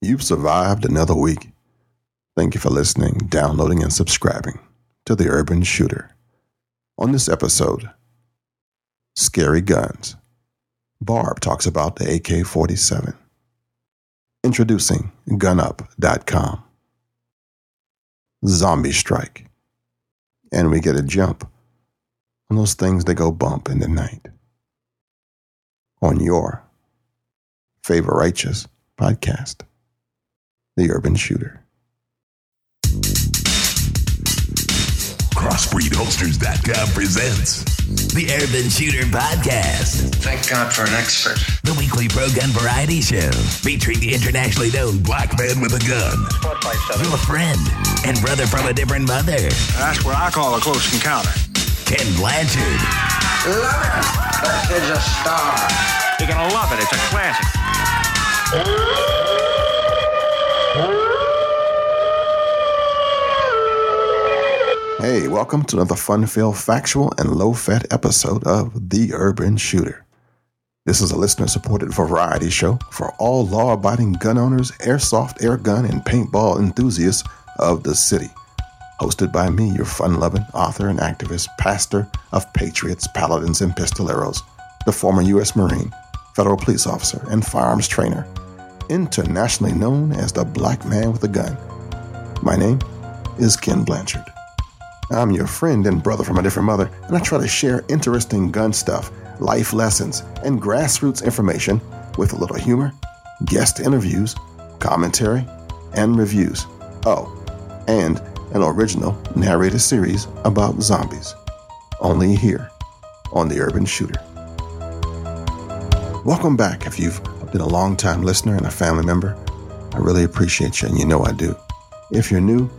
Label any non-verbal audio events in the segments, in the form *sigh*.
You've survived another week. Thank you for listening, downloading, and subscribing to The Urban Shooter. On this episode, Scary Guns. Barb talks about the AK 47. Introducing GunUp.com. Zombie Strike. And we get a jump on those things that go bump in the night. On your favorite righteous podcast, The Urban Shooter. CrossbreedHolsters.com presents the Urban Shooter Podcast, Thank God for an expert. the weekly pro gun variety show featuring the internationally known black man with a gun, your friend and brother from a different mother, That's what I call a close encounter. Kenn Blanchard, Love it. That kid's a star. You're gonna love it. It's a classic. Hey, welcome to another fun filled, factual, and low fat episode of The Urban Shooter. This is a listener supported variety show for all law abiding gun owners, airsoft, air gun, and paintball enthusiasts of the city. Hosted by me, your fun loving author and activist, pastor of patriots, paladins, and pistoleros, the former U.S. Marine, federal police officer, and firearms trainer, internationally known as the Black Man with a Gun. My name is Kenn Blanchard. I'm your friend and brother from a different mother, and I try to share interesting gun stuff, life lessons, and grassroots information with a little humor, guest interviews, commentary, and reviews. Oh, and an original narrated series about zombies. Only here on The Urban Shooter. Welcome back if you've been a long time listener and a family member. I really appreciate you, and you know I do. If you're new,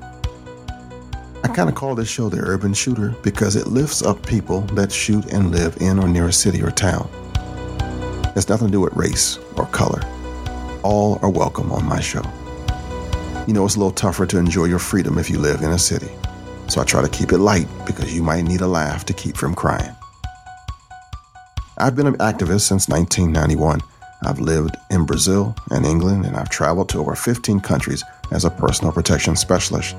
kind of call this show the Urban Shooter because it lifts up people that shoot and live in or near a city or town. It's nothing to do with race or color. All are welcome on my show. You know, it's a little tougher to enjoy your freedom if you live in a city. So I try to keep it light because you might need a laugh to keep from crying. I've been an activist since 1991. I've lived in Brazil and England, and I've traveled to over 15 countries as a personal protection specialist.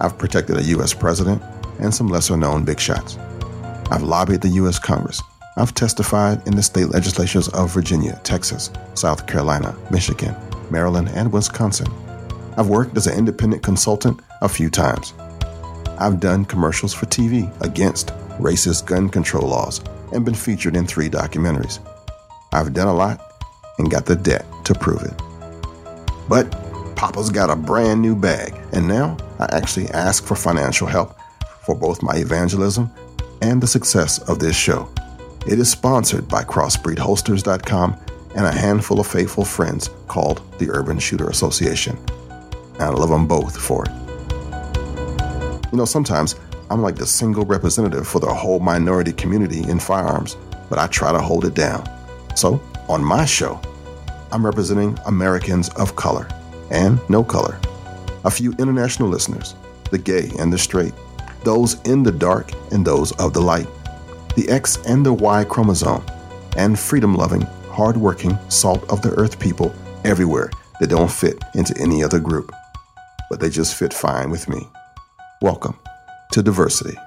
I've protected a U.S. president and some lesser known big shots. I've lobbied the U.S. Congress. I've testified in the state legislatures of Virginia, Texas, South Carolina, Michigan, Maryland, and Wisconsin. I've worked as an independent consultant a few times. I've done commercials for TV against racist gun control laws and been featured in three documentaries. I've done a lot and got the debt to prove it. But Papa's got a brand new bag, and now I actually ask for financial help for both my evangelism and the success of this show. It is sponsored by CrossbreedHolsters.com and a handful of faithful friends called the Urban Shooter Association. And I love them both for it. You know, sometimes I'm like the single representative for the whole minority community in firearms, but I try to hold it down. So, on my show, I'm representing Americans of color and no color, a few international listeners, the gay and the straight, those in the dark and those of the light, the X and the Y chromosome, and freedom loving, hard working, salt of the earth people everywhere that don't fit into any other group, but they just fit fine with me. Welcome to diversity.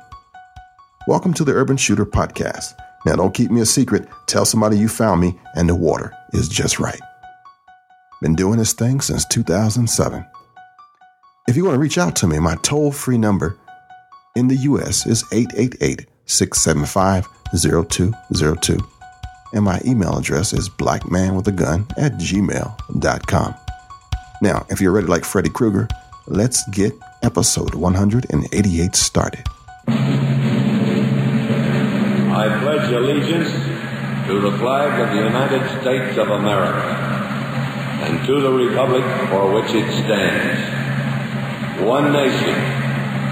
Welcome to the Urban Shooter Podcast. Now, don't keep me a secret. Tell somebody you found me and the water is just right. Been doing this thing since 2007. If you want to reach out to me, my toll free number in the US is 888 675 0202. And my email address is blackmanwithagun at gmail.com. Now, if you're ready like Freddy Krueger, let's get episode 188 started. I pledge allegiance to the flag of the United States of America and to the republic for which it stands, one nation,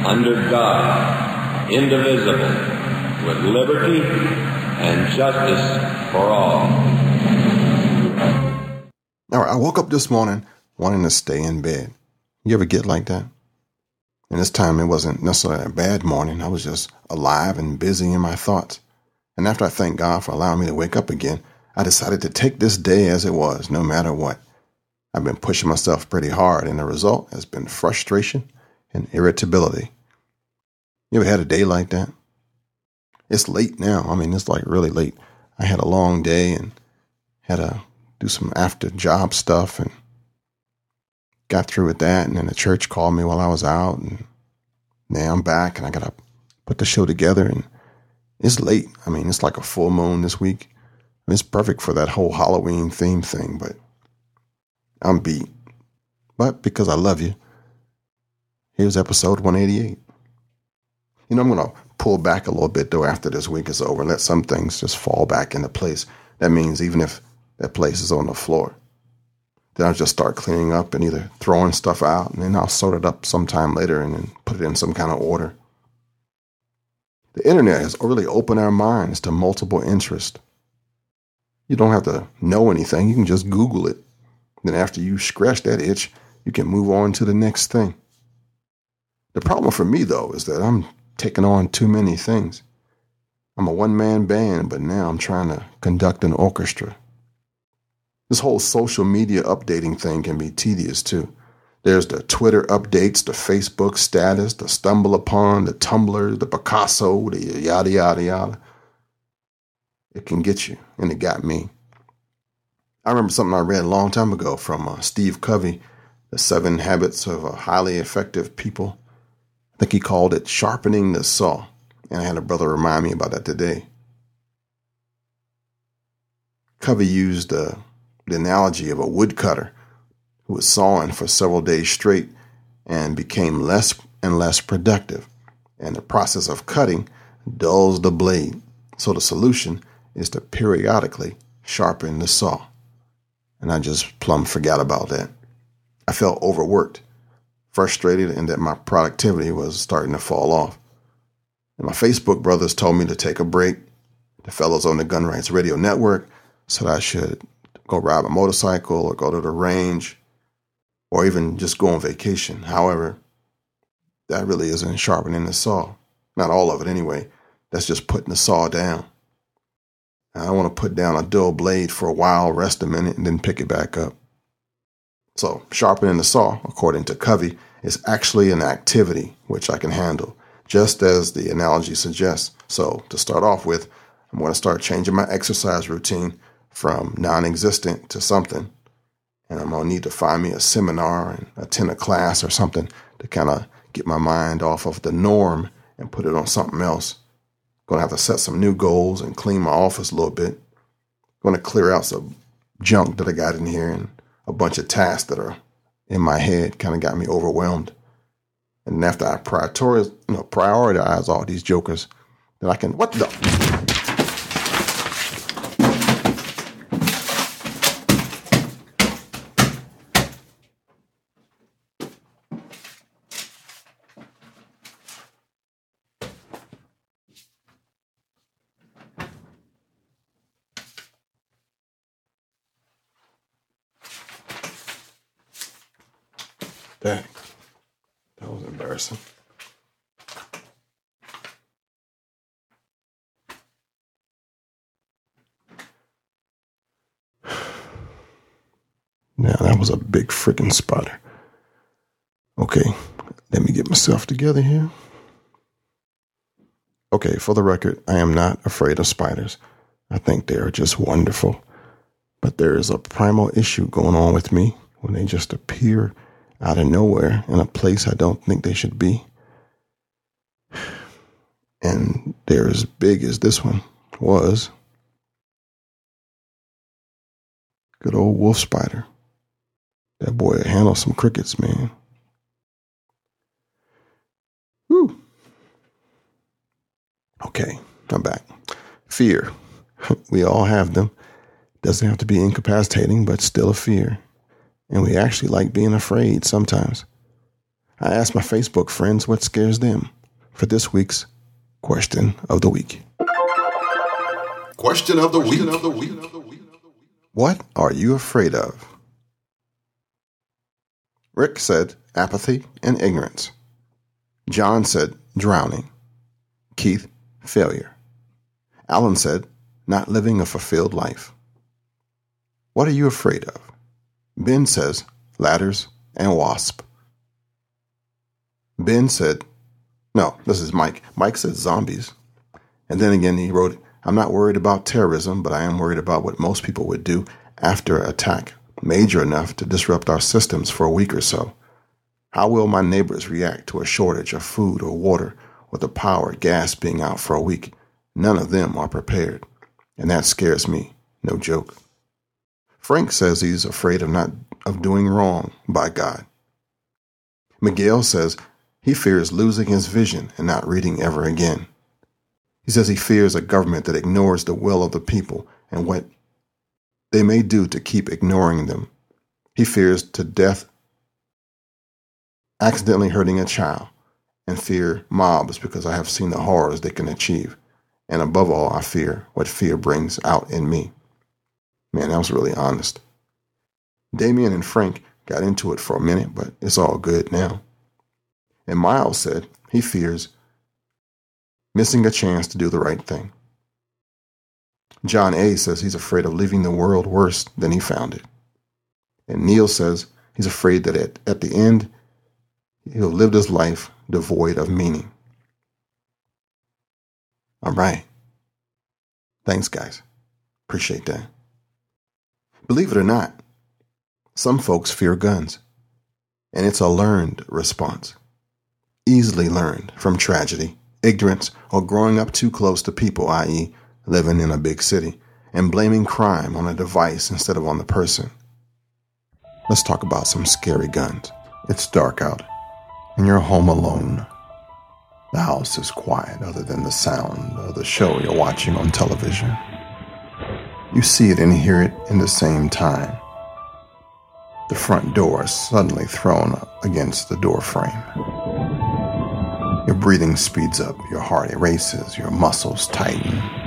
under God, indivisible, with liberty and justice for all. All right, I woke up this morning wanting to stay in bed. You ever get like that? And this time it wasn't necessarily a bad morning. I was just alive and busy in my thoughts. And after I thanked God for allowing me to wake up again, I decided to take this day as it was, no matter what. I've been pushing myself pretty hard, and the result has been frustration and irritability. You ever had a day like that? It's late now. I mean, it's like really late. I had a long day and had to do some after job stuff and got through with that. And then the church called me while I was out. And now I'm back and I got to put the show together. And it's late. I mean, it's like a full moon this week. And it's perfect for that whole Halloween theme thing, but I'm beat. But because I love you, here's episode 188. You know, I'm going to pull back a little bit though after this week is over and let some things just fall back into place. That means even if that place is on the floor, then I'll just start cleaning up and either throwing stuff out and then I'll sort it up sometime later and then put it in some kind of order. The internet has really opened our minds to multiple interests. You don't have to know anything, you can just Google it. Then, after you scratch that itch, you can move on to the next thing. The problem for me, though, is that I'm taking on too many things. I'm a one man band, but now I'm trying to conduct an orchestra. This whole social media updating thing can be tedious too. There's the Twitter updates, the Facebook status, the StumbleUpon, the Tumblr, the Picasa, the yada yada yada. It can get you, and it got me. I remember something I read a long time ago from uh, Steve Covey, The Seven Habits of uh, Highly Effective People. I think he called it Sharpening the Saw. And I had a brother remind me about that today. Covey used uh, the analogy of a woodcutter who was sawing for several days straight and became less and less productive. And the process of cutting dulls the blade. So the solution is to periodically sharpen the saw. And I just plumb forgot about that. I felt overworked, frustrated, and that my productivity was starting to fall off. And my Facebook brothers told me to take a break. The fellows on the Gun Rights Radio Network said I should go ride a motorcycle or go to the range or even just go on vacation. However, that really isn't sharpening the saw. Not all of it anyway. That's just putting the saw down. I want to put down a dull blade for a while, rest a minute, and then pick it back up. So, sharpening the saw, according to Covey, is actually an activity which I can handle, just as the analogy suggests. So, to start off with, I'm going to start changing my exercise routine from non existent to something. And I'm going to need to find me a seminar and attend a class or something to kind of get my mind off of the norm and put it on something else. To have to set some new goals and clean my office a little bit. To clear out some junk that I got in here and a bunch of tasks that are in my head kind of got me overwhelmed. And after I prioritize, you know, prioritize all these jokers, then I can, what the? Dang. That was embarrassing. Now that was a big freaking spider. Okay, let me get myself together here. Okay, for the record, I am not afraid of spiders. I think they are just wonderful. But there is a primal issue going on with me when they just appear out of nowhere in a place I don't think they should be. And they're as big as this one was. Good old wolf spider. That boy handled some crickets, man. Whew. Okay, I'm back. Fear. *laughs* We all have them. Doesn't have to be incapacitating, but still a fear and we actually like being afraid sometimes. I asked my Facebook friends what scares them for this week's question of the week. Question of the week. Of the week. What are you afraid of? Rick said apathy and ignorance. John said drowning. Keith, failure. Alan said not living a fulfilled life. What are you afraid of? Ben says ladders and wasp. Ben said, no, this is Mike. Mike said zombies. And then again, he wrote, I'm not worried about terrorism, but I am worried about what most people would do after an attack major enough to disrupt our systems for a week or so. How will my neighbors react to a shortage of food or water or the power gas being out for a week? None of them are prepared. And that scares me. No joke. Frank says he's afraid of not of doing wrong by God. Miguel says he fears losing his vision and not reading ever again. He says he fears a government that ignores the will of the people and what they may do to keep ignoring them. He fears to death accidentally hurting a child and fear mobs because I have seen the horrors they can achieve. And above all, I fear what fear brings out in me. Man, that was really honest. Damien and Frank got into it for a minute, but it's all good now. And Miles said he fears missing a chance to do the right thing. John A. says he's afraid of leaving the world worse than he found it. And Neil says he's afraid that at, at the end, he'll live his life devoid of meaning. All right. Thanks, guys. Appreciate that. Believe it or not, some folks fear guns, and it's a learned response. Easily learned from tragedy, ignorance, or growing up too close to people, i.e., living in a big city, and blaming crime on a device instead of on the person. Let's talk about some scary guns. It's dark out, and you're home alone. The house is quiet other than the sound of the show you're watching on television. You see it and hear it in the same time. The front door is suddenly thrown against the door frame. Your breathing speeds up, your heart races, your muscles tighten.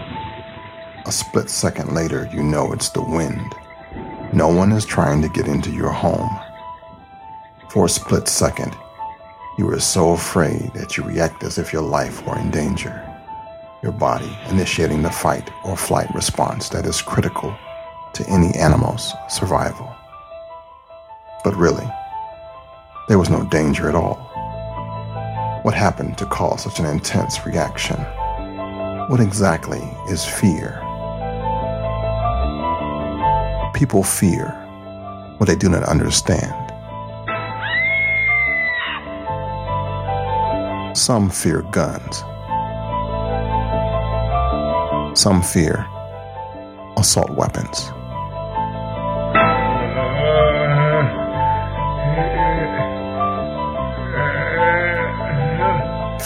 A split second later, you know it's the wind. No one is trying to get into your home. For a split second, you are so afraid that you react as if your life were in danger. Your body initiating the fight or flight response that is critical to any animal's survival. But really, there was no danger at all. What happened to cause such an intense reaction? What exactly is fear? People fear what they do not understand. Some fear guns. Some fear assault weapons.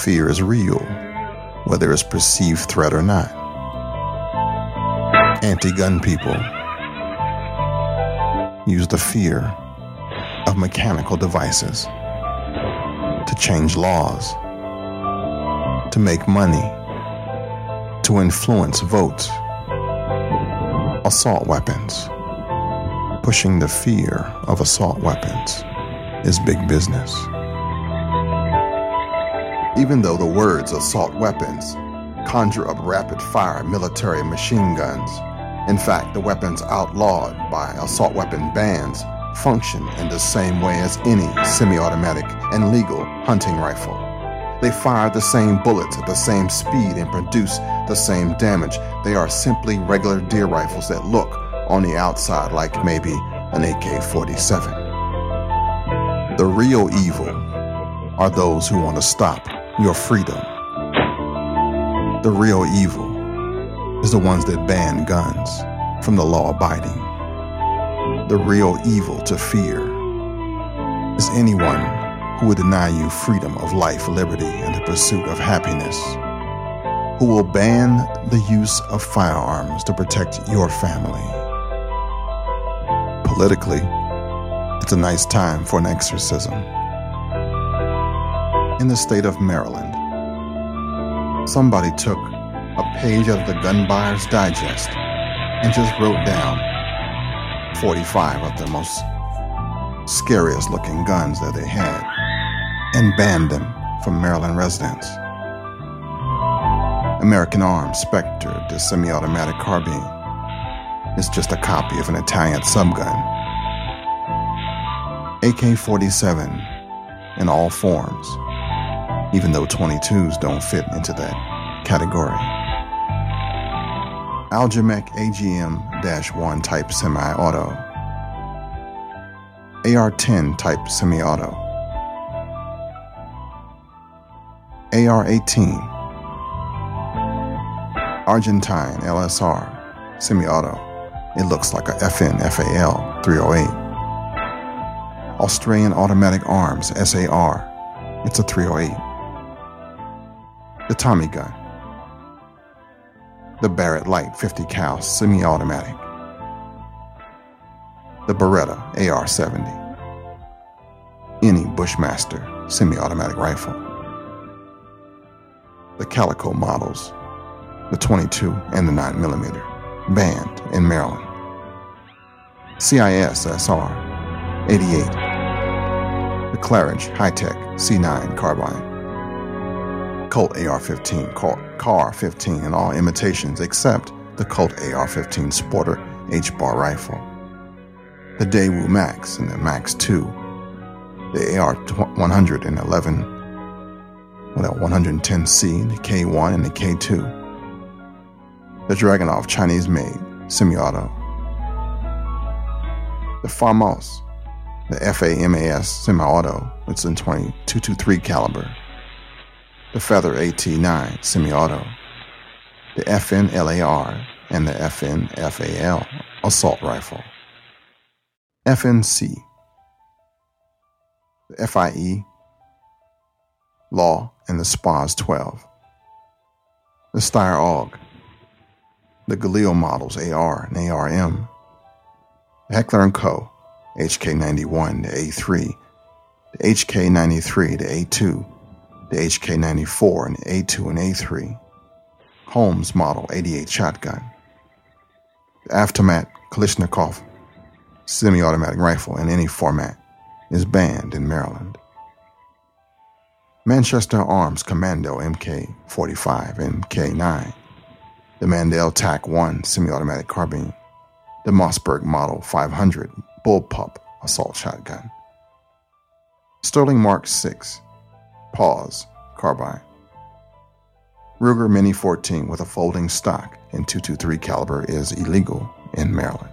Fear is real, whether it's perceived threat or not. Anti gun people use the fear of mechanical devices to change laws, to make money, to influence votes, assault weapons. Pushing the fear of assault weapons is big business. Even though the words assault weapons conjure up rapid fire military machine guns, in fact, the weapons outlawed by assault weapon bans function in the same way as any semi automatic and legal hunting rifle. They fire the same bullets at the same speed and produce the same damage. They are simply regular deer rifles that look on the outside like maybe an AK 47. The real evil are those who want to stop your freedom. The real evil is the ones that ban guns from the law abiding. The real evil to fear is anyone who would deny you freedom of life, liberty, and the pursuit of happiness, who will ban the use of firearms to protect your family. Politically, it's a nice time for an exorcism. In the state of Maryland, somebody took a page out of the Gun Buyer's Digest and just wrote down 45 of the most scariest looking guns that they had and banned them from Maryland residents. American Arms Spectre, the semi automatic carbine, is just a copy of an Italian subgun. AK 47 in all forms, even though 22s don't fit into that category. Algimec AGM 1 type semi auto, AR 10 type semi auto, AR 18, Argentine LSR semi auto. It looks like a FN FAL 308. Australian Automatic Arms SAR. It's a 308. The Tommy gun. The Barrett Light 50 cal semi-automatic. The Beretta AR-70. Any Bushmaster semi-automatic rifle. The Calico models, the 22 and the 9mm, banned in Maryland. CIS SR 88 the Claridge High Tech C9 carbine, Colt AR-15, CAR 15, and all imitations except the Colt AR-15 Sporter H-bar rifle, the Daewoo Max and the Max 2, the AR-111, well, 110C, the K1, and the K2, the Dragunov Chinese-made semi-auto, the FAMAS the FAMAS semi-auto, it's in 2223 caliber, the Feather AT9 semi-auto, the FNLAR, and the FNFAL assault rifle, FNC, the FIE, Law, and the SPAS 12, the Steyr AUG, the Galil models AR and ARM, the Heckler & Koch, HK91 to A3, the HK93 to A2, the HK94 and A2 and A3, Holmes Model 88 shotgun, the Avtomat Kalashnikov semi automatic rifle in any format is banned in Maryland. Manchester Arms Commando MK 45 and MK9, the Mandall TAC 1 semi automatic carbine, the Mossberg Model 500 bullpup assault shotgun. Sterling Mark 6, pause, carbine. Ruger Mini 14 with a folding stock in 223 caliber is illegal in Maryland.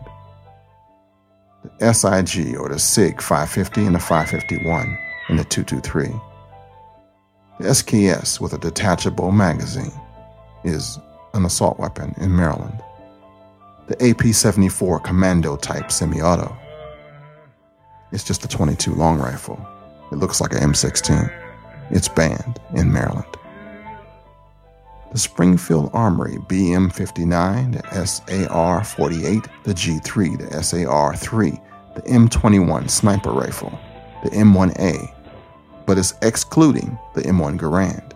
The SIG or the SIG 550 and the 551 in the 223. The SKS with a detachable magazine is an assault weapon in Maryland. The AP 74 commando type semi auto it's just a 22 long rifle. It looks like an M16. It's banned in Maryland. The Springfield Armory BM59, the SAR 48, the G3, the SAR 3, the M21 sniper rifle, the M1A, but it's excluding the M1 Garand.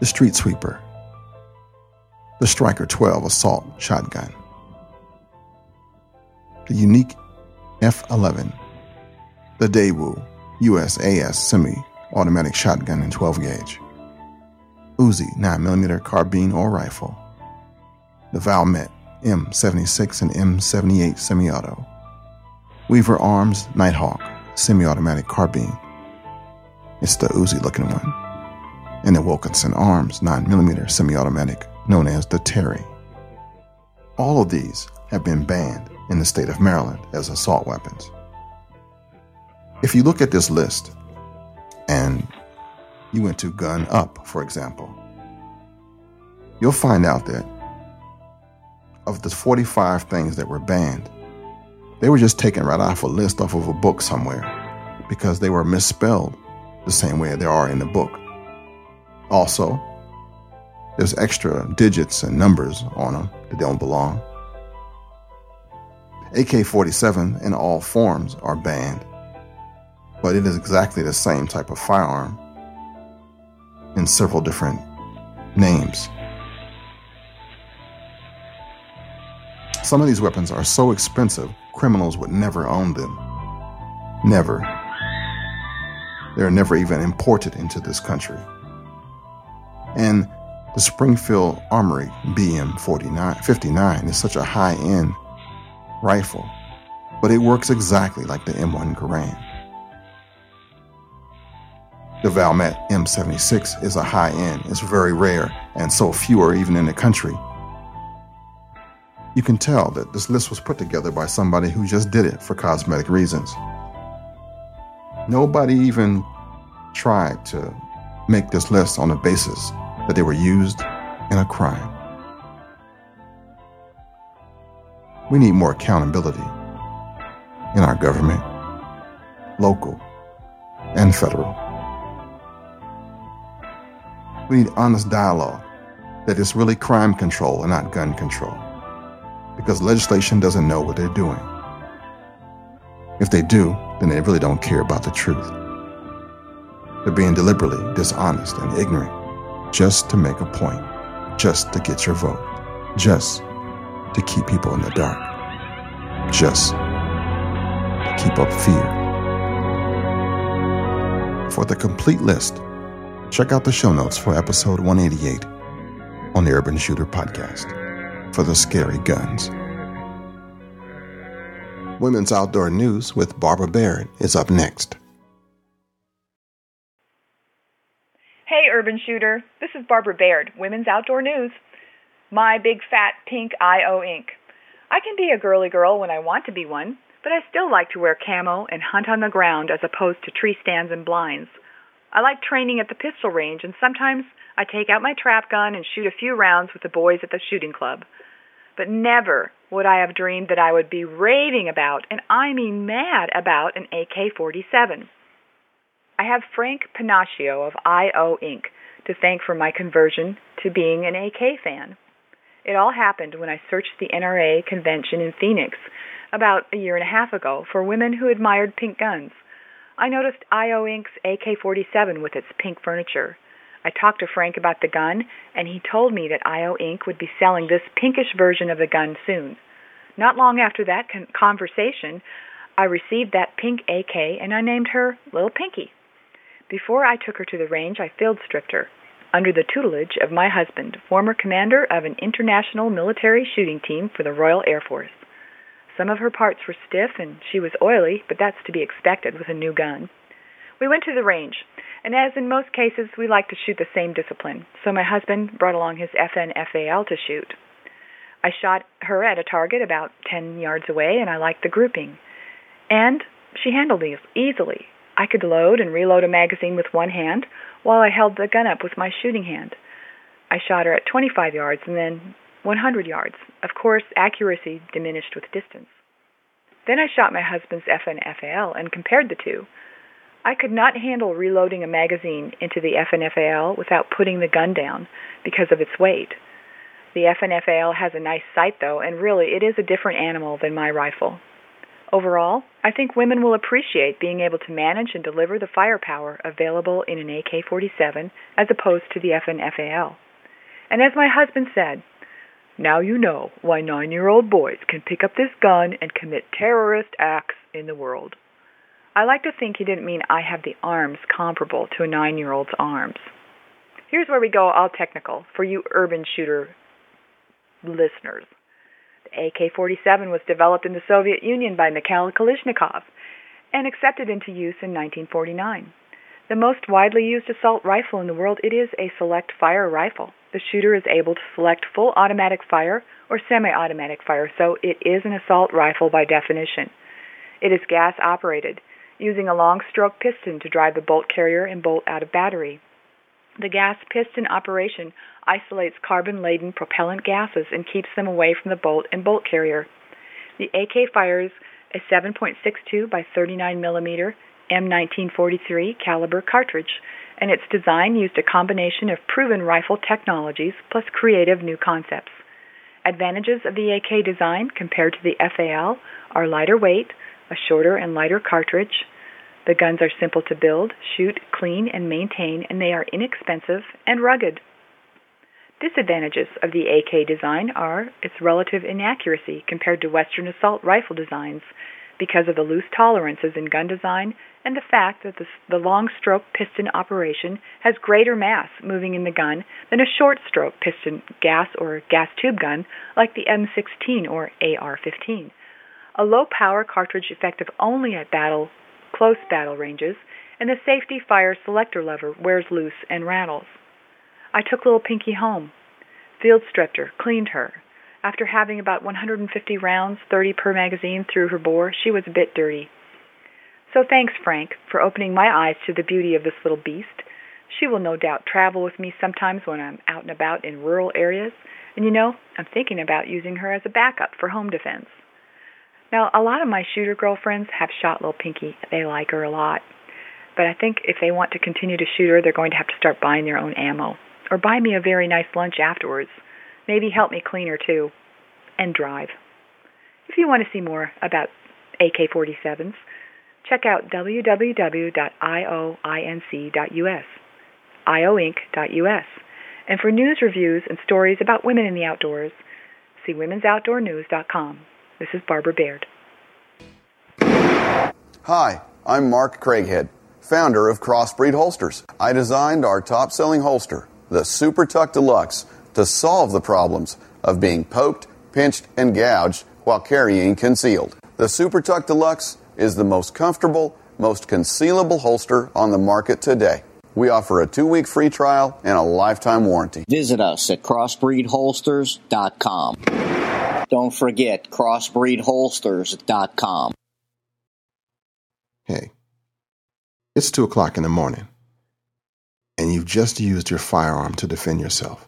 The Street Sweeper, the Striker 12 assault shotgun, the unique F11, the Daewoo USAS semi automatic shotgun and 12 gauge, Uzi 9mm carbine or rifle, the Valmet M76 and M78 semi auto, Weaver Arms Nighthawk semi automatic carbine. It's the Uzi looking one, and the Wilkinson Arms 9mm semi automatic known as the Terry. All of these have been banned in the state of Maryland as assault weapons. If you look at this list and you went to Gun Up, for example, you'll find out that of the 45 things that were banned, they were just taken right off a list off of a book somewhere because they were misspelled the same way they are in the book. Also, there's extra digits and numbers on them that don't belong. AK 47 in all forms are banned, but it is exactly the same type of firearm in several different names. Some of these weapons are so expensive, criminals would never own them. Never. They're never even imported into this country. And the Springfield Armory BM 59 is such a high end rifle, but it works exactly like the M1 Garand. The Valmet M76 is a high end, it's very rare, and so few are even in the country. You can tell that this list was put together by somebody who just did it for cosmetic reasons. Nobody even tried to make this list on the basis that they were used in a crime. We need more accountability in our government, local and federal. We need honest dialogue that it's really crime control and not gun control. Because legislation doesn't know what they're doing. If they do, then they really don't care about the truth. They're being deliberately dishonest and ignorant just to make a point, just to get your vote, just to keep people in the dark, just to keep up fear. For the complete list, check out the show notes for episode 188 on the Urban Shooter Podcast for the scary guns. Women's Outdoor News with Barbara Baird is up next. Hey, Urban Shooter. This is Barbara Baird, Women's Outdoor News. My big fat pink IO Inc. I can be a girly girl when I want to be one, but I still like to wear camo and hunt on the ground as opposed to tree stands and blinds. I like training at the pistol range, and sometimes I take out my trap gun and shoot a few rounds with the boys at the shooting club. But never would I have dreamed that I would be raving about, and I mean mad about, an AK 47. I have Frank Panaccio of IO Inc. to thank for my conversion to being an AK fan. It all happened when I searched the NRA convention in Phoenix about a year and a half ago for women who admired pink guns. I noticed IO Inc.'s AK 47 with its pink furniture. I talked to Frank about the gun, and he told me that IO Inc. would be selling this pinkish version of the gun soon. Not long after that con- conversation, I received that pink AK and I named her Little Pinky. Before I took her to the range, I field stripped her, under the tutelage of my husband, former commander of an international military shooting team for the Royal Air Force. Some of her parts were stiff and she was oily, but that's to be expected with a new gun. We went to the range, and as in most cases, we like to shoot the same discipline, so my husband brought along his FN-FAL to shoot. I shot her at a target about 10 yards away, and I liked the grouping. And she handled these easily. I could load and reload a magazine with one hand while I held the gun up with my shooting hand. I shot her at 25 yards and then 100 yards. Of course, accuracy diminished with distance. Then I shot my husband's FN-FAL and compared the two. I could not handle reloading a magazine into the FN-FAL without putting the gun down because of its weight. The FN-FAL has a nice sight though, and really it is a different animal than my rifle. Overall, I think women will appreciate being able to manage and deliver the firepower available in an AK 47 as opposed to the FN-FAL. And as my husband said, now you know why nine year old boys can pick up this gun and commit terrorist acts in the world. I like to think he didn't mean I have the arms comparable to a nine year old's arms. Here's where we go all technical for you urban shooter listeners. The AK 47 was developed in the Soviet Union by Mikhail Kalashnikov and accepted into use in 1949. The most widely used assault rifle in the world, it is a select fire rifle. The shooter is able to select full automatic fire or semi automatic fire, so it is an assault rifle by definition. It is gas operated, using a long stroke piston to drive the bolt carrier and bolt out of battery. The gas piston operation isolates carbon laden propellant gases and keeps them away from the bolt and bolt carrier. The AK fires a 7.62 by 39 millimeter M1943 caliber cartridge, and its design used a combination of proven rifle technologies plus creative new concepts. Advantages of the AK design compared to the FAL are lighter weight, a shorter and lighter cartridge, the guns are simple to build, shoot, clean, and maintain, and they are inexpensive and rugged. Disadvantages of the AK design are its relative inaccuracy compared to Western assault rifle designs because of the loose tolerances in gun design and the fact that the, the long stroke piston operation has greater mass moving in the gun than a short stroke piston gas or gas tube gun like the M16 or AR 15. a low power cartridge effective only at battle close battle ranges, and the safety fire selector lever wears loose and rattles. I took little Pinky home. Field stripped her, cleaned her. After having about 150 rounds, 30 per magazine through her bore, she was a bit dirty. So thanks, Frank, for opening my eyes to the beauty of this little beast. She will no doubt travel with me sometimes when I'm out and about in rural areas, and you know, I'm thinking about using her as a backup for home defense. Now, a lot of my shooter girlfriends have shot little Pinky. They like her a lot. But I think if they want to continue to shoot her, they're going to have to start buying their own ammo. Or buy me a very nice lunch afterwards. Maybe help me clean her too. And drive. If you want to see more about AK 47s, check out www.ioinc.us, ioinc.us. And for news reviews and stories about women in the outdoors, see womensoutdoornews.com. This is Barbara Baird. Hi, I'm Mark Craighead, founder of Crossbreed Holsters. I designed our top selling holster, the Super Tuck Deluxe, to solve the problems of being poked, pinched, and gouged while carrying concealed. The Super Tuck Deluxe is the most comfortable, most concealable holster on the market today. We offer a two week free trial and a lifetime warranty. Visit us at crossbreedholsters.com. Don't forget crossbreedholsters.com. Hey, it's 2 o'clock in the morning, and you've just used your firearm to defend yourself.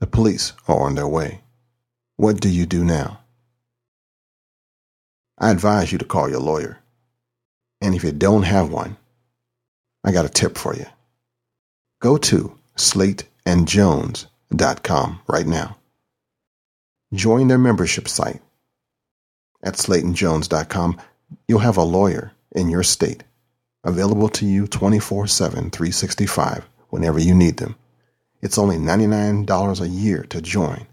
The police are on their way. What do you do now? I advise you to call your lawyer. And if you don't have one, I got a tip for you. Go to slateandjones.com right now. Join their membership site. At slateandjones.com, you'll have a lawyer in your state available to you 24 7, 365 whenever you need them. It's only $99 a year to join.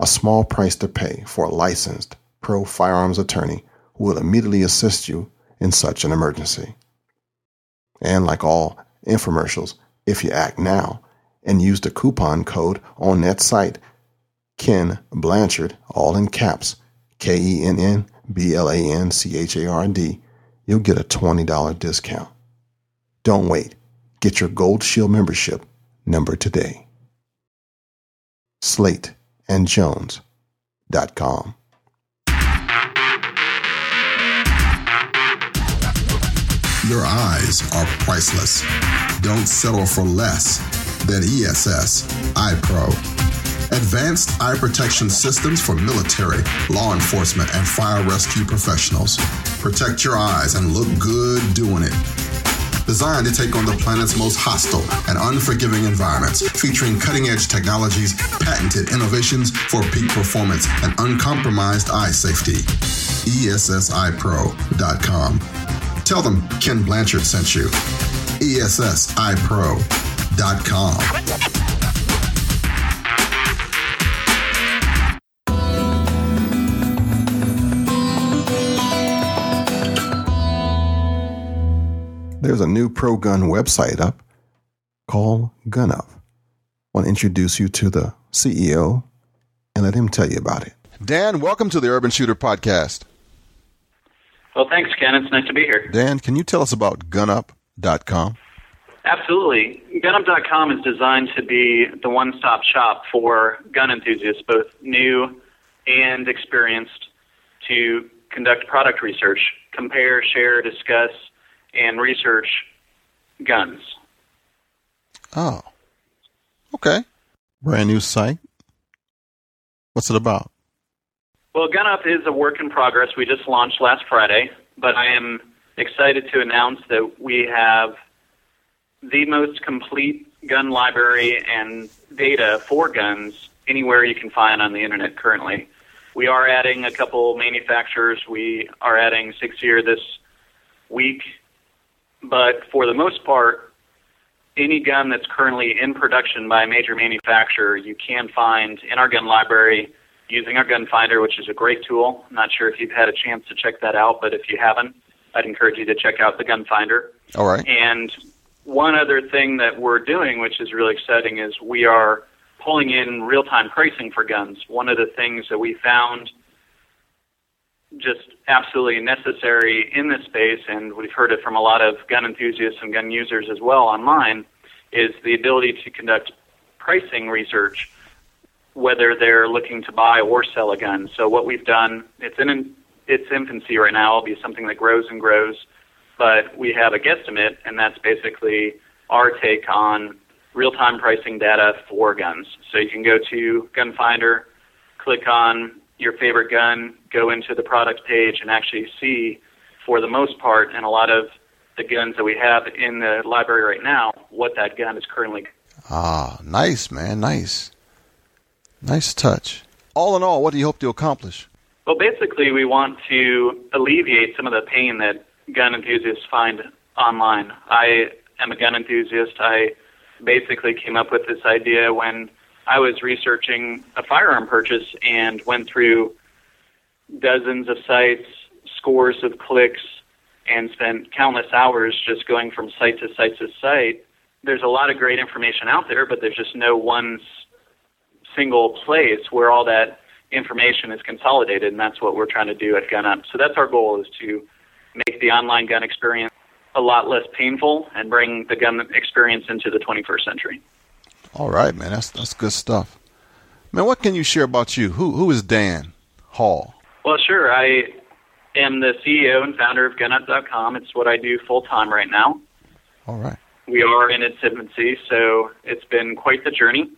A small price to pay for a licensed pro firearms attorney who will immediately assist you in such an emergency. And like all infomercials, if you act now and use the coupon code on that site, Kenn Blanchard, all in caps, K E N N B L A N C H A R D, you'll get a $20 discount. Don't wait. Get your Gold Shield membership number today. SlateandJones.com. Your eyes are priceless. Don't settle for less than ESS iPro. Advanced eye protection systems for military, law enforcement, and fire rescue professionals. Protect your eyes and look good doing it. Designed to take on the planet's most hostile and unforgiving environments, featuring cutting edge technologies, patented innovations for peak performance, and uncompromised eye safety. ESSiPro.com. Tell them Kenn Blanchard sent you. ESSiPro.com. There's a new pro gun website up called GunUp. I want to introduce you to the CEO and let him tell you about it. Dan, welcome to the Urban Shooter Podcast. Well, thanks, Kenn. It's nice to be here. Dan, can you tell us about gunup.com? Absolutely. GunUp.com is designed to be the one stop shop for gun enthusiasts, both new and experienced, to conduct product research, compare, share, discuss, and research guns. Oh. Okay. Brand new site. What's it about? Well, GunUp is a work in progress. We just launched last Friday, but I am excited to announce that we have the most complete gun library and data for guns anywhere you can find on the internet currently. We are adding a couple manufacturers. We are adding six year this week, but for the most part, any gun that's currently in production by a major manufacturer, you can find in our gun library using our gun finder, which is a great tool. I'm not sure if you've had a chance to check that out, but if you haven't, I'd encourage you to check out the gun finder. All right. And one other thing that we're doing, which is really exciting, is we are pulling in real time pricing for guns. One of the things that we found just absolutely necessary in this space, and we've heard it from a lot of gun enthusiasts and gun users as well online, is the ability to conduct pricing research, whether they're looking to buy or sell a gun. So what we've done, it's in its infancy right now. It'll be something that grows and grows, but we have a guesstimate, and that's basically our take on real-time pricing data for guns. So you can go to Gunfinder, click on your favorite gun, go into the product page, and actually see, for the most part, and a lot of the guns that we have in the library right now, what that gun is currently. Ah, nice, man. Nice. Nice touch. All in all, what do you hope to accomplish? Well, basically, we want to alleviate some of the pain that gun enthusiasts find online. I am a gun enthusiast. I basically came up with this idea when I was researching a firearm purchase and went through dozens of sites, scores of clicks, and spent countless hours just going from site to site to site. There's a lot of great information out there, but there's just no one single place where all that information is consolidated, and that's what we're trying to do at GunUp. So that's our goal is to make the online gun experience a lot less painful and bring the gun experience into the 21st century. All right, man. That's that's good stuff. Man, what can you share about you? Who who is Dan Hall? Well, sure. I am the CEO and founder of GunUp.com. It's what I do full time right now. All right. We are in its infancy, so it's been quite the journey.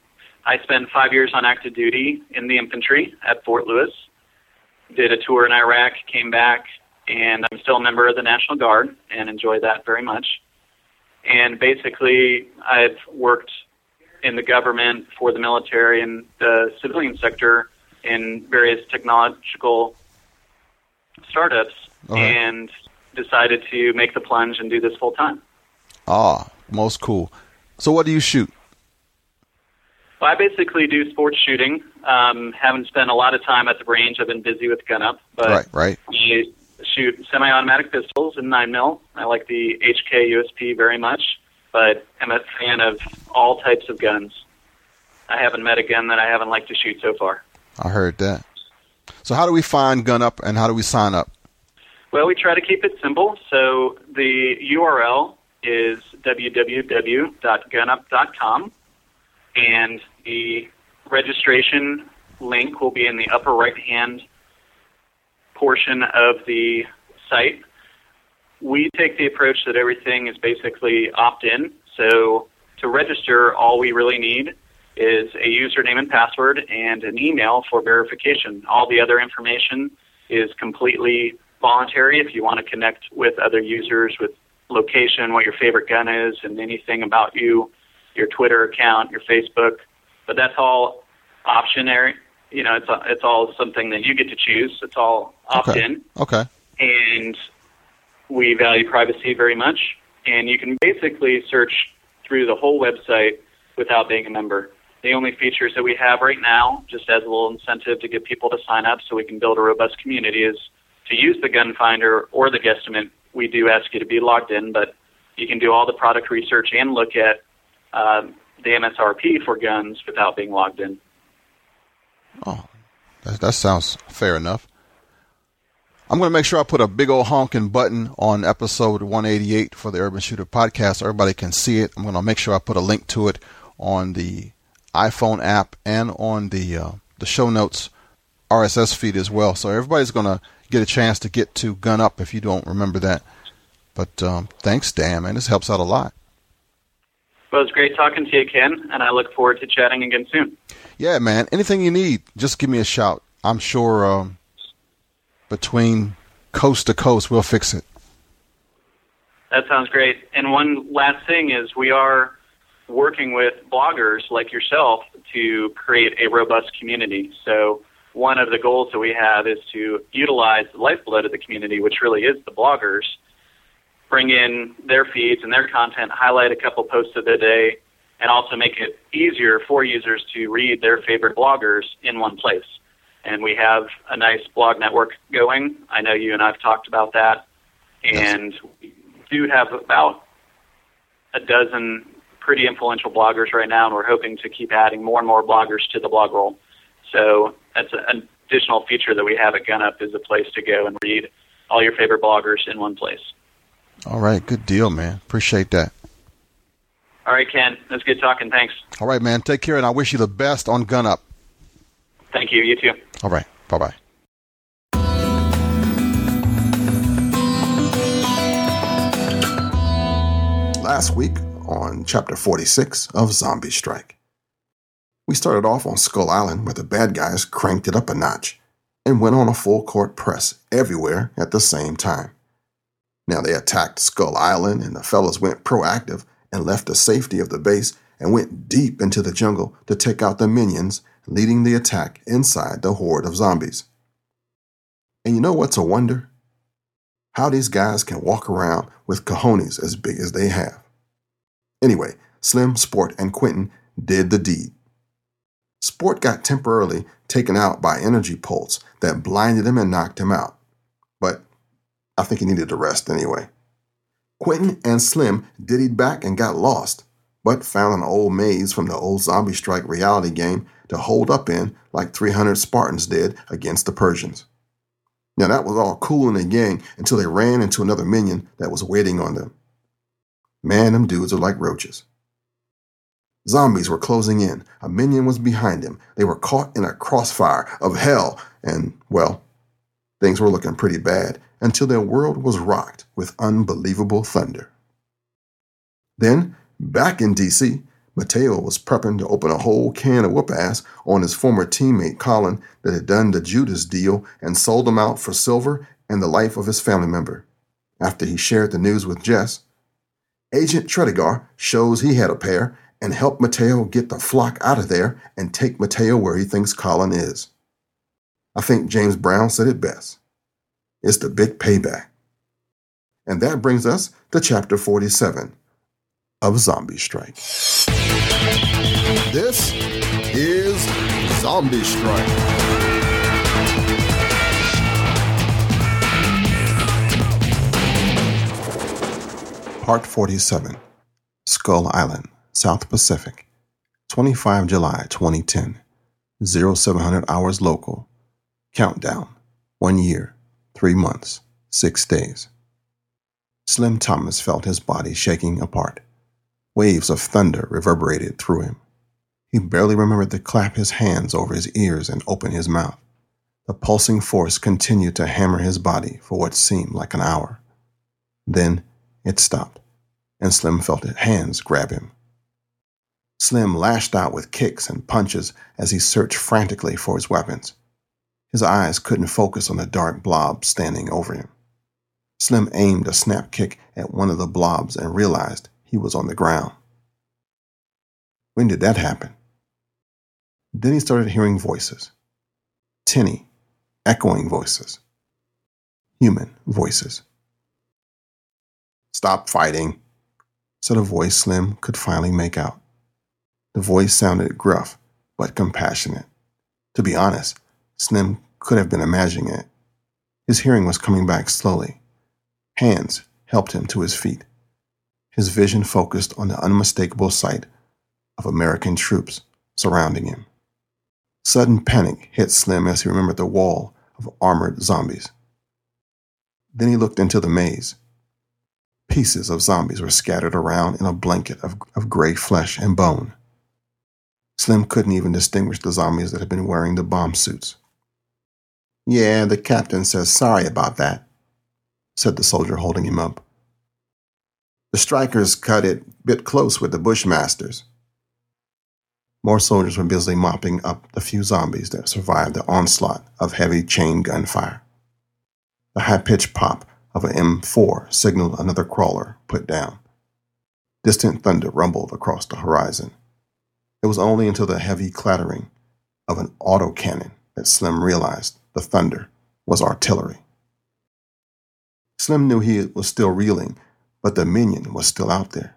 I spent five years on active duty in the infantry at Fort Lewis. Did a tour in Iraq, came back, and I'm still a member of the National Guard and enjoy that very much. And basically, I've worked in the government, for the military, and the civilian sector in various technological startups, and decided to make the plunge and do this full time. Ah, most cool. So what do you shoot? Well, I basically do sports shooting. Um, haven't spent a lot of time at the range. I've been busy with gun up, but right, right. I shoot semi-automatic pistols in nine mil. I like the HK USP very much, but I'm a fan of all types of guns. I haven't met a gun that I haven't liked to shoot so far. I heard that. So how do we find Gun Up and how do we sign up? Well, we try to keep it simple. So the URL is www.gunup.com, and the registration link will be in the upper right hand portion of the site. We take the approach that everything is basically opt in. So to register, all we really need is a username and password and an email for verification. All the other information is completely voluntary if you want to connect with other users with location, what your favorite gun is, and anything about you, your Twitter account, your Facebook. But that's all optionary. You know, it's it's all something that you get to choose. It's all opt in. Okay. in Okay. and we value privacy very much. And you can basically search through the whole website without being a member. The only features that we have right now, just as a little incentive to get people to sign up so we can build a robust community, is to use the gun finder or the guesstimate. We do ask you to be logged in, but you can do all the product research and look at um, the MSRP for guns without being logged in. Oh, that, that sounds fair enough. I'm going to make sure I put a big old honking button on episode 188 for the Urban Shooter podcast so everybody can see it. I'm going to make sure I put a link to it on the iPhone app and on the uh, the show notes RSS feed as well. So everybody's going to get a chance to get to Gun Up if you don't remember that. But um, thanks, Dan, man. This helps out a lot. Well, it's great talking to you, Kenn, and I look forward to chatting again soon. Yeah, man. Anything you need, just give me a shout. I'm sure um, between coast to coast, we'll fix it. That sounds great. And one last thing is we are working with bloggers like yourself to create a robust community. So one of the goals that we have is to utilize the lifeblood of the community, which really is the bloggers, bring in their feeds and their content, highlight a couple posts of the day, and also make it easier for users to read their favorite bloggers in one place. And we have a nice blog network going. I know you and I've talked about that. And we do have about a dozen pretty influential bloggers right now, and we're hoping to keep adding more and more bloggers to the blog roll. So that's a, a additional feature that we have at GunUp is a place to go and read all your favorite bloggers in one place. All right, good deal, man. Appreciate that. All right, Kenn. Was good talking. Thanks. All right, man. Take care, and I wish you the best on GunUp. Thank you. You too. All right. Bye bye. Last week on chapter 46 of Zombie Strike, we started off on Skull Island where the bad guys cranked it up a notch and went on a full court press everywhere at the same time. Now they attacked Skull Island, and the fellas went proactive and left the safety of the base and went deep into the jungle to take out the minions, leading the attack inside the horde of zombies. And you know what's a wonder? How these guys can walk around with cojones as big as they have. Anyway, Slim, Sport, and Quentin did the deed. Sport got temporarily taken out by energy pulse that blinded him and knocked him out. But I think he needed a rest anyway. Quentin and Slim diddied back and got lost, but found an old maze from the old Zombie Strike reality game to hold up in like 300 Spartans did against the Persians. Now that was all cool in the gang until they ran into another minion that was waiting on them. Man, them dudes are like roaches. Zombies were closing in. A minion was behind him. They were caught in a crossfire of hell, and, well, things were looking pretty bad until their world was rocked with unbelievable thunder. Then, back in DC, Mateo was prepping to open a whole can of whoop ass on his former teammate Colin that had done the Judas deal and sold him out for silver and the life of his family member. After he shared the news with Jess, Agent Tredegar shows he had a pair and helped Mateo get the flock out of there and take Mateo where he thinks Colin is. I think James Brown said it best. It's the big payback. And that brings us to chapter 47 of Zombie Strike. This is Zombie Strike. Part 47 Skull Island, South Pacific, 25 July 2010, 0700 hours local. Countdown, one year, three months, six days. Slim Thomas felt his body shaking apart. Waves of thunder reverberated through him. He barely remembered to clap his hands over his ears and open his mouth. The pulsing force continued to hammer his body for what seemed like an hour. Then it stopped, and Slim felt his hands grab him. Slim lashed out with kicks and punches as he searched frantically for his weapons. His eyes couldn't focus on the dark blob standing over him. Slim aimed a snap kick at one of the blobs and realized he was on the ground. When did that happen? Then he started hearing voices. Tinny, echoing voices. Human voices. Stop fighting, said a voice Slim could finally make out. The voice sounded gruff, but compassionate. To be honest, Slim could have been imagining it. His hearing was coming back slowly. Hands helped him to his feet. His vision focused on the unmistakable sight of American troops surrounding him. Sudden panic hit Slim as he remembered the wall of armored zombies. Then he looked into the maze. Pieces of zombies were scattered around in a blanket of, of gray flesh and bone. Slim couldn't even distinguish the zombies that had been wearing the bomb suits. Yeah, the captain says sorry about that, said the soldier holding him up. The Strykers cut it bit close with the bushmasters. More soldiers were busily mopping up the few zombies that survived the onslaught of heavy chain gunfire. The high pitched pop of an M4 signaled another crawler put down. Distant thunder rumbled across the horizon. It was only until the heavy clattering of an autocannon that Slim realized the thunder was artillery. Slim knew he was still reeling, but the minion was still out there.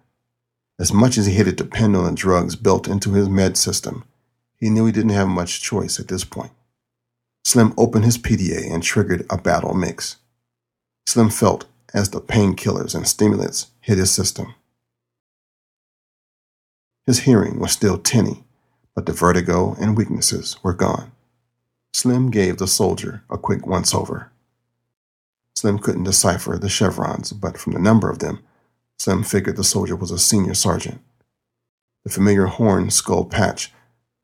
As much as he hated to depend on the drugs built into his med system, he knew he didn't have much choice at this point. Slim opened his PDA and triggered a battle mix. Slim felt as the painkillers and stimulants hit his system. His hearing was still tinny, but the vertigo and weaknesses were gone. Slim gave the soldier a quick once over. Slim couldn't decipher the chevrons, but from the number of them, Slim figured the soldier was a senior sergeant. The familiar horn skull patch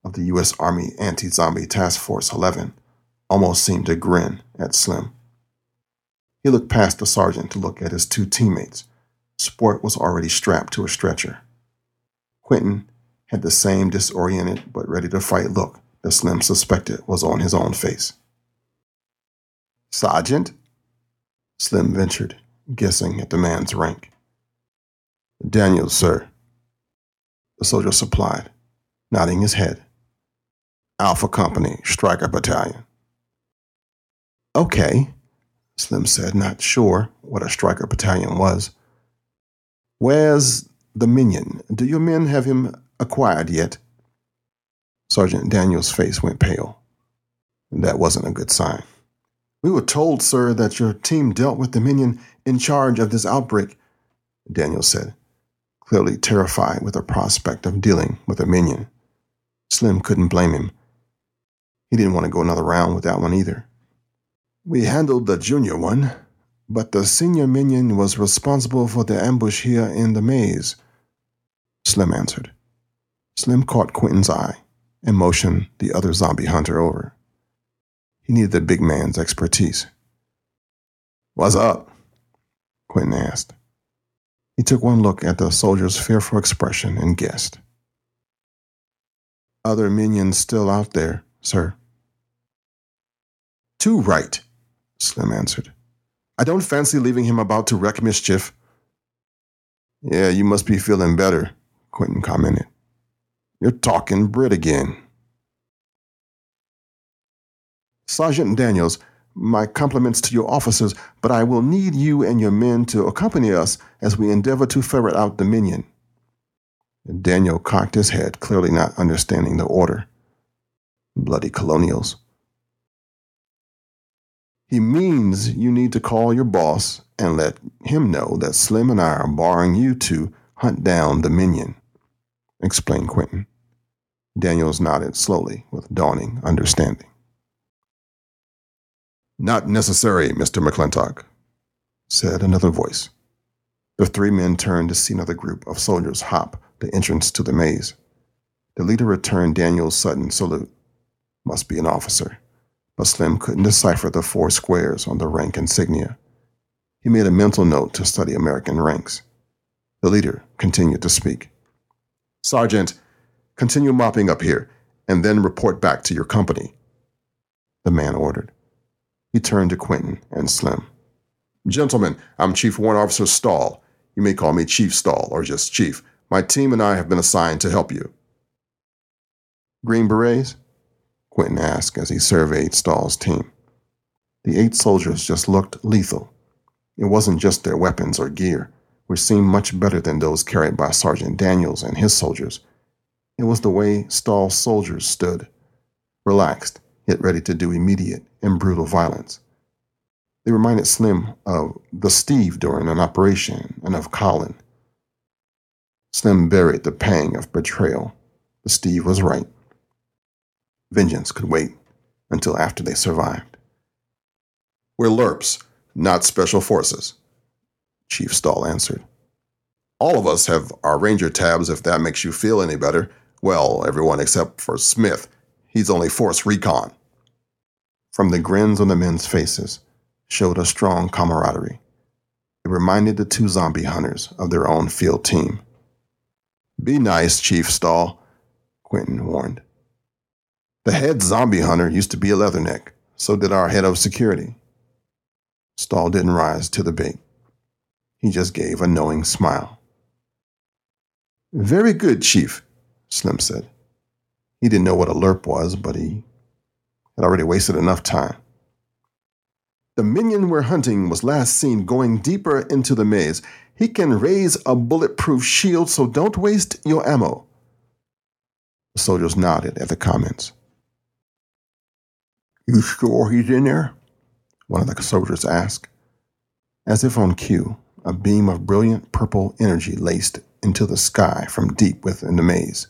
of the U.S. Army Anti Zombie Task Force 11 almost seemed to grin at Slim. He looked past the sergeant to look at his two teammates. Sport was already strapped to a stretcher. Quentin had the same disoriented but ready to fight look that Slim suspected was on his own face. Sergeant? Slim ventured, guessing at the man's rank. Daniels, sir. The soldier supplied, nodding his head. Alpha Company, Stryker Battalion. Okay, Slim said, not sure what a Stryker Battalion was. Where's the minion? Do your men have him acquired yet? Sergeant Daniels' face went pale. That wasn't a good sign. We were told, sir, that your team dealt with the minion in charge of this outbreak, Daniels said, clearly terrified with the prospect of dealing with a minion. Slim couldn't blame him. He didn't want to go another round with that one either. We handled the junior one, but the senior minion was responsible for the ambush here in the maze. Slim answered. Slim caught Quentin's eye and motioned the other zombie hunter over. He needed the big man's expertise. What's up? Quentin asked. He took one look at the soldier's fearful expression and guessed. Other minions still out there, sir. Too right, Slim answered. I don't fancy leaving him about to wreak mischief. Yeah, you must be feeling better, Quentin commented. You're talking Brit again. Sergeant Daniels, my compliments to your officers, but I will need you and your men to accompany us as we endeavor to ferret out the minion. Daniel cocked his head, clearly not understanding the order. Bloody colonials. He means you need to call your boss and let him know that Slim and I are barring you to hunt down the minion, explained Quentin. Daniels nodded slowly with dawning understanding. Not necessary, Mr. McClintock, said another voice. The three men turned to see another group of soldiers hop the entrance to the maze. The leader returned Daniel's sudden salute. Must be an officer but Slim couldn't decipher the four squares on the rank insignia. He made a mental note to study American ranks. The leader continued to speak. Sergeant, continue mopping up here, and then report back to your company. The man ordered. He turned to Quentin and Slim. Gentlemen, I'm Chief Warrant Officer Stahl. You may call me Chief Stahl or just Chief. My team and I have been assigned to help you. Green Berets? Quentin asked as he surveyed Stahl's team. The eight soldiers just looked lethal. It wasn't just their weapons or gear, which seemed much better than those carried by Sergeant Daniels and his soldiers. It was the way Stahl's soldiers stood, relaxed, yet ready to do immediate and brutal violence. They reminded Slim of the Steve during an operation and of Colin. Slim buried the pang of betrayal. The Steve was right. Vengeance could wait until after they survived. We're LURPS, not Special Forces, Chief Stahl answered. All of us have our Ranger tabs if that makes you feel any better. Well, everyone except for Smith. He's only Force Recon. From the grins on the men's faces showed a strong camaraderie. It reminded the two zombie hunters of their own field team. Be nice, Chief Stahl, Quentin warned. The head zombie hunter used to be a leatherneck. So did our head of security. Stahl didn't rise to the bait. He just gave a knowing smile. Very good, Chief, Slim said. He didn't know what a lerp was, but he had already wasted enough time. The minion we're hunting was last seen going deeper into the maze. He can raise a bulletproof shield, so don't waste your ammo. The soldiers nodded at the comments. You sure he's in there? One of the soldiers asked. As if on cue, a beam of brilliant purple energy laced into the sky from deep within the maze.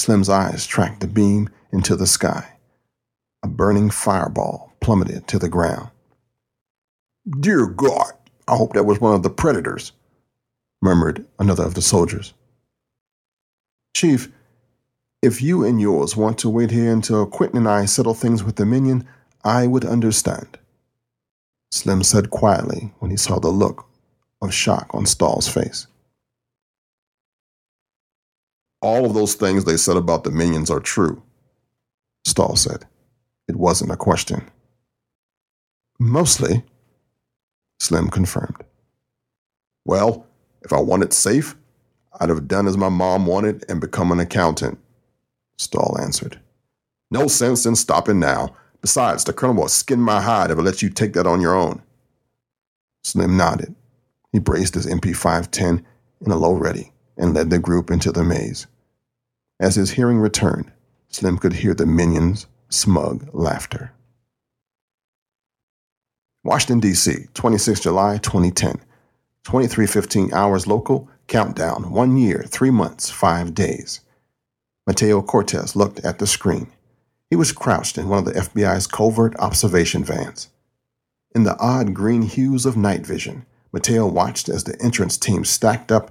Slim's eyes tracked the beam into the sky. A burning fireball plummeted to the ground. Dear God, I hope that was one of the predators, murmured another of the soldiers. Chief, if you and yours want to wait here until Quentin and I settle things with the minion, I would understand. Slim said quietly when he saw the look of shock on Stahl's face. All of those things they said about the minions are true, Stahl said. It wasn't a question. Mostly, Slim confirmed. Well, if I wanted safe, I'd have done as my mom wanted and become an accountant, Stahl answered. No sense in stopping now. Besides, the colonel will skin my hide if I let you take that on your own. Slim nodded. He braced his MP 510 in a low ready and led the group into the maze. As his hearing returned, Slim could hear the minions' smug laughter. Washington, D.C., 26 July 2010. 2315 hours local, countdown, one year, three months, five days. Mateo Cortez looked at the screen. He was crouched in one of the FBI's covert observation vans. In the odd green hues of night vision, Mateo watched as the entrance team stacked up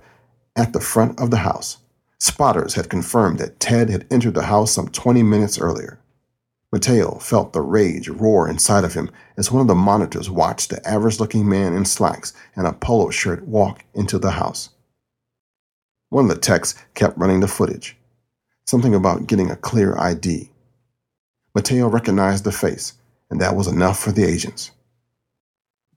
at the front of the house. Spotters had confirmed that Ted had entered the house some 20 minutes earlier. Mateo felt the rage roar inside of him as one of the monitors watched the average looking man in slacks and a polo shirt walk into the house. One of the techs kept running the footage. Something about getting a clear ID. Mateo recognized the face, and that was enough for the agents.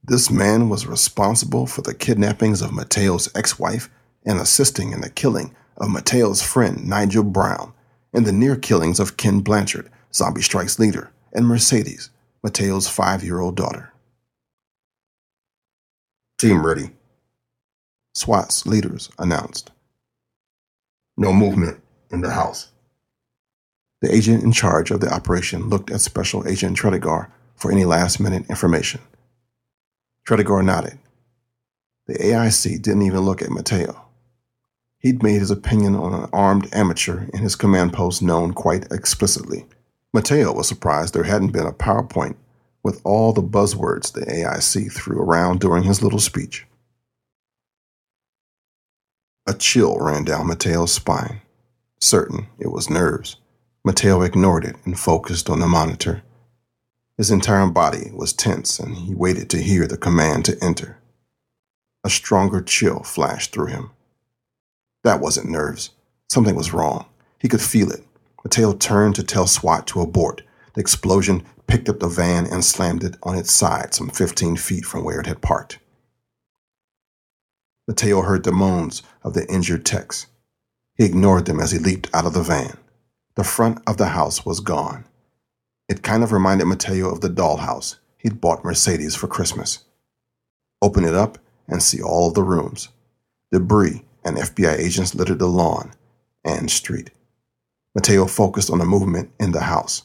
This man was responsible for the kidnappings of Mateo's ex wife and assisting in the killing of Mateo's friend Nigel Brown and the near killings of Kenn Blanchard, Zombie Strike's leader, and Mercedes, Mateo's five year old daughter. Team ready. SWAT's leaders announced. No movement in the house. The agent in charge of the operation looked at Special Agent Tredegar for any last minute information. Tredegar nodded. The AIC didn't even look at Mateo. He'd made his opinion on an armed amateur in his command post known quite explicitly. Mateo was surprised there hadn't been a PowerPoint with all the buzzwords the AIC threw around during his little speech. A chill ran down Mateo's spine. Certain it was nerves, Mateo ignored it and focused on the monitor. His entire body was tense, and he waited to hear the command to enter. A stronger chill flashed through him. That wasn't nerves. Something was wrong. He could feel it. Mateo turned to tell SWAT to abort. The explosion picked up the van and slammed it on its side some 15 feet from where it had parked. Mateo heard the moans of the injured techs. He ignored them as he leaped out of the van. The front of the house was gone. It kind of reminded Mateo of the dollhouse he'd bought Mercedes for Christmas. Open it up and see all of the rooms. Debris and FBI agents littered the lawn and street. Mateo focused on the movement in the house.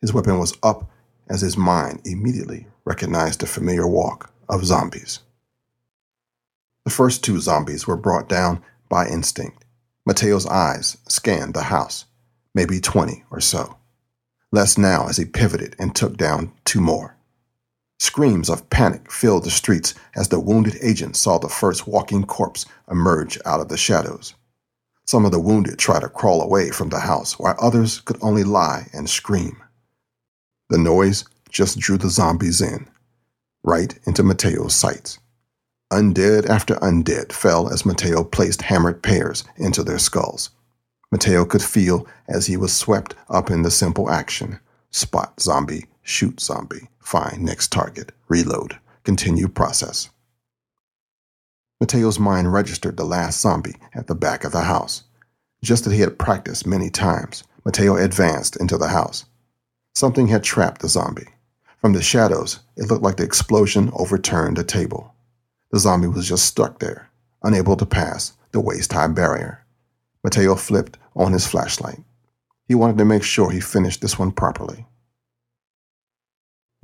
His weapon was up as his mind immediately recognized the familiar walk of zombies. The first two zombies were brought down by instinct. Mateo's eyes scanned the house, maybe 20 or so less now as he pivoted and took down two more. Screams of panic filled the streets as the wounded agent saw the first walking corpse emerge out of the shadows. Some of the wounded tried to crawl away from the house, while others could only lie and scream. The noise just drew the zombies in, right into Mateo's sights. Undead after undead fell as Mateo placed hammered pairs into their skulls. Mateo could feel as he was swept up in the simple action spot zombie, shoot zombie, find next target, reload, continue process. Mateo's mind registered the last zombie at the back of the house. Just as he had practiced many times, Mateo advanced into the house. Something had trapped the zombie. From the shadows, it looked like the explosion overturned a table. The zombie was just stuck there, unable to pass the waist high barrier. Mateo flipped on his flashlight. He wanted to make sure he finished this one properly.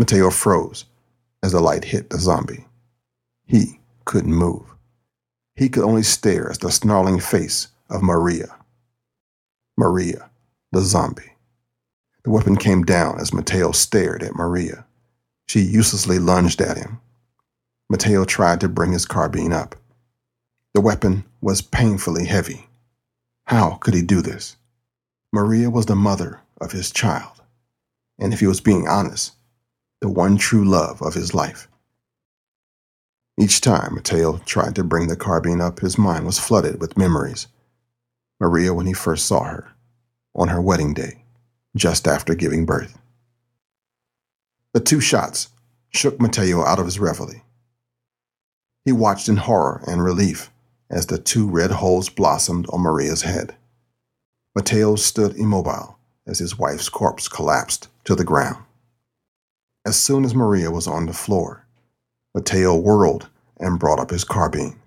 Mateo froze as the light hit the zombie. He couldn't move. He could only stare at the snarling face of Maria. Maria, the zombie. The weapon came down as Mateo stared at Maria. She uselessly lunged at him. Mateo tried to bring his carbine up. The weapon was painfully heavy. How could he do this? Maria was the mother of his child, and if he was being honest, the one true love of his life. Each time Mateo tried to bring the carbine up, his mind was flooded with memories. Maria when he first saw her, on her wedding day, just after giving birth. The two shots shook Mateo out of his reverie. He watched in horror and relief as the two red holes blossomed on Maria's head. Mateo stood immobile as his wife's corpse collapsed to the ground. As soon as Maria was on the floor, Mateo whirled and brought up his carbine.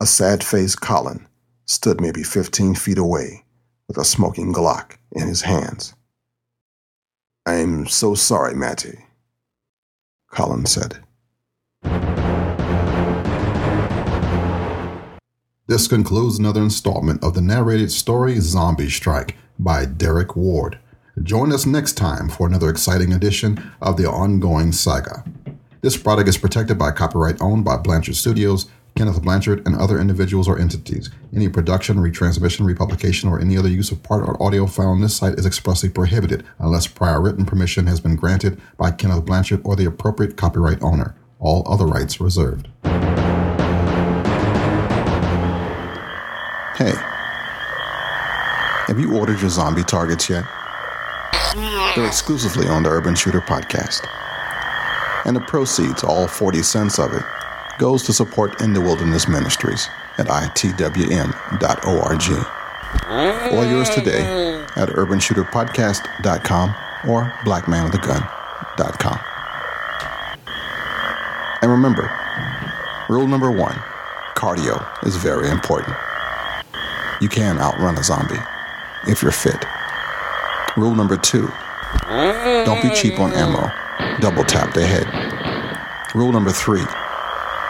A sad faced Colin stood maybe 15 feet away with a smoking Glock in his hands. I'm so sorry, Matty, Colin said. This concludes another installment of the narrated story Zombie Strike by Derek Ward. Join us next time for another exciting edition of the ongoing saga. This product is protected by copyright owned by Blanchard Studios, Kenneth Blanchard, and other individuals or entities. Any production, retransmission, republication, or any other use of part or audio found on this site is expressly prohibited unless prior written permission has been granted by Kenneth Blanchard or the appropriate copyright owner. All other rights reserved. Hey, have you ordered your zombie targets yet? They're exclusively on the Urban Shooter podcast. And the proceeds, all 40 cents of it, goes to support In the Wilderness Ministries at itwm.org. Order yours today at urbanshooterpodcast.com or blackmanwithagun.com. And remember, rule number one cardio is very important. You can outrun a zombie if you're fit. Rule number two don't be cheap on ammo. Double tap the head. Rule number three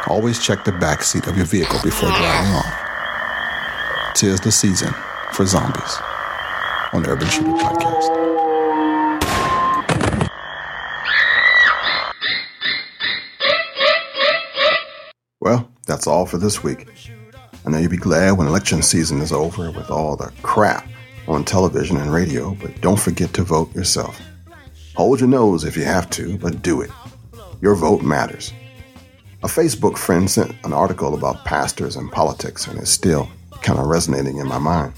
always check the back seat of your vehicle before driving off. Tis the season for zombies on the Urban Shooter Podcast. Well, that's all for this week. I know you'll be glad when election season is over with all the crap on television and radio, but don't forget to vote yourself. Hold your nose if you have to, but do it. Your vote matters. A Facebook friend sent an article about pastors and politics, and it's still kind of resonating in my mind.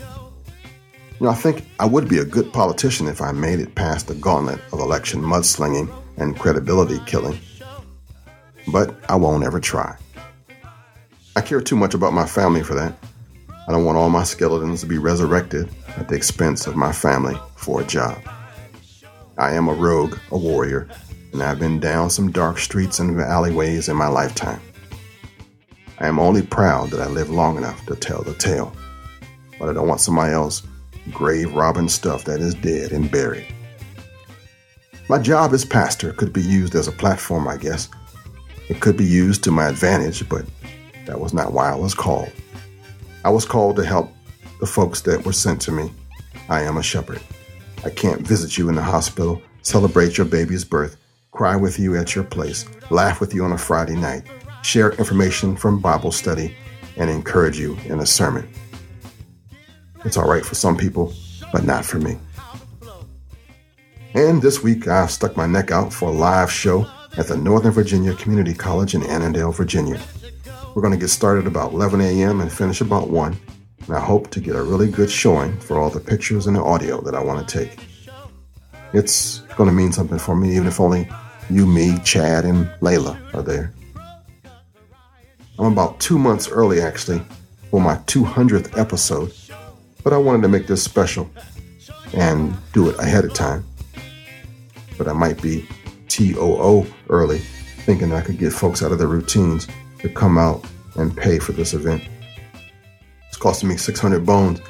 You know, I think I would be a good politician if I made it past the gauntlet of election mudslinging and credibility killing. But I won't ever try. I care too much about my family for that. I don't want all my skeletons to be resurrected at the expense of my family for a job. I am a rogue, a warrior, and I've been down some dark streets and alleyways in my lifetime. I am only proud that I lived long enough to tell the tale, but I don't want somebody else grave robbing stuff that is dead and buried. My job as pastor could be used as a platform, I guess. It could be used to my advantage, but that was not why I was called. I was called to help the folks that were sent to me. I am a shepherd. I can't visit you in the hospital, celebrate your baby's birth, cry with you at your place, laugh with you on a Friday night, share information from Bible study, and encourage you in a sermon. It's all right for some people, but not for me. And this week, I've stuck my neck out for a live show at the Northern Virginia Community College in Annandale, Virginia. We're going to get started about 11 a.m. and finish about 1, and I hope to get a really good showing for all the pictures and the audio that I want to take. It's going to mean something for me, even if only you, me, Chad, and Layla are there. I'm about two months early, actually, for my 200th episode, but I wanted to make this special and do it ahead of time. But I might be TOO early, thinking I could get folks out of their routines to come out and pay for this event. It's costing me 600 bones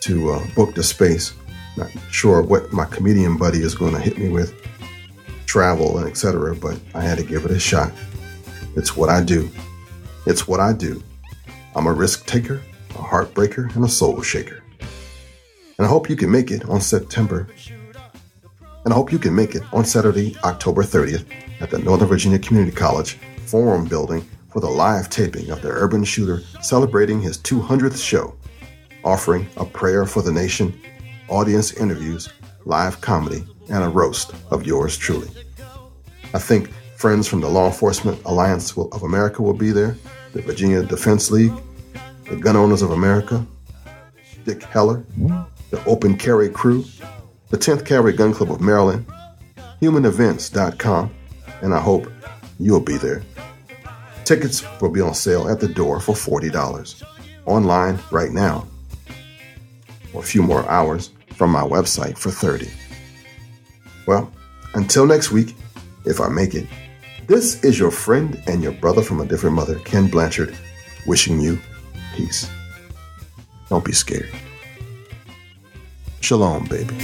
to uh, book the space. Not sure what my comedian buddy is going to hit me with, travel and etc. But I had to give it a shot. It's what I do. It's what I do. I'm a risk taker, a heartbreaker, and a soul shaker. And I hope you can make it on September And I hope you can make it on Saturday, October 30th at the Northern Virginia Community College Forum Building for the live taping of the Urban Shooter celebrating his 200th show, offering a prayer for the nation, audience interviews, live comedy, and a roast of yours truly. I think friends from the Law Enforcement Alliance of America will be there, the Virginia Defense League, the Gun Owners of America, Dick Heller, the Open Carry Crew, the 10th Carry Gun Club of Maryland, humanevents.com, and I hope you'll be there. Tickets will be on sale at the door for $40. Online right now, or a few more hours from my website for 30 Well, until next week, if I make it, this is your friend and your brother from a different mother, Kenn Blanchard, wishing you peace. Don't be scared. Shalom, baby.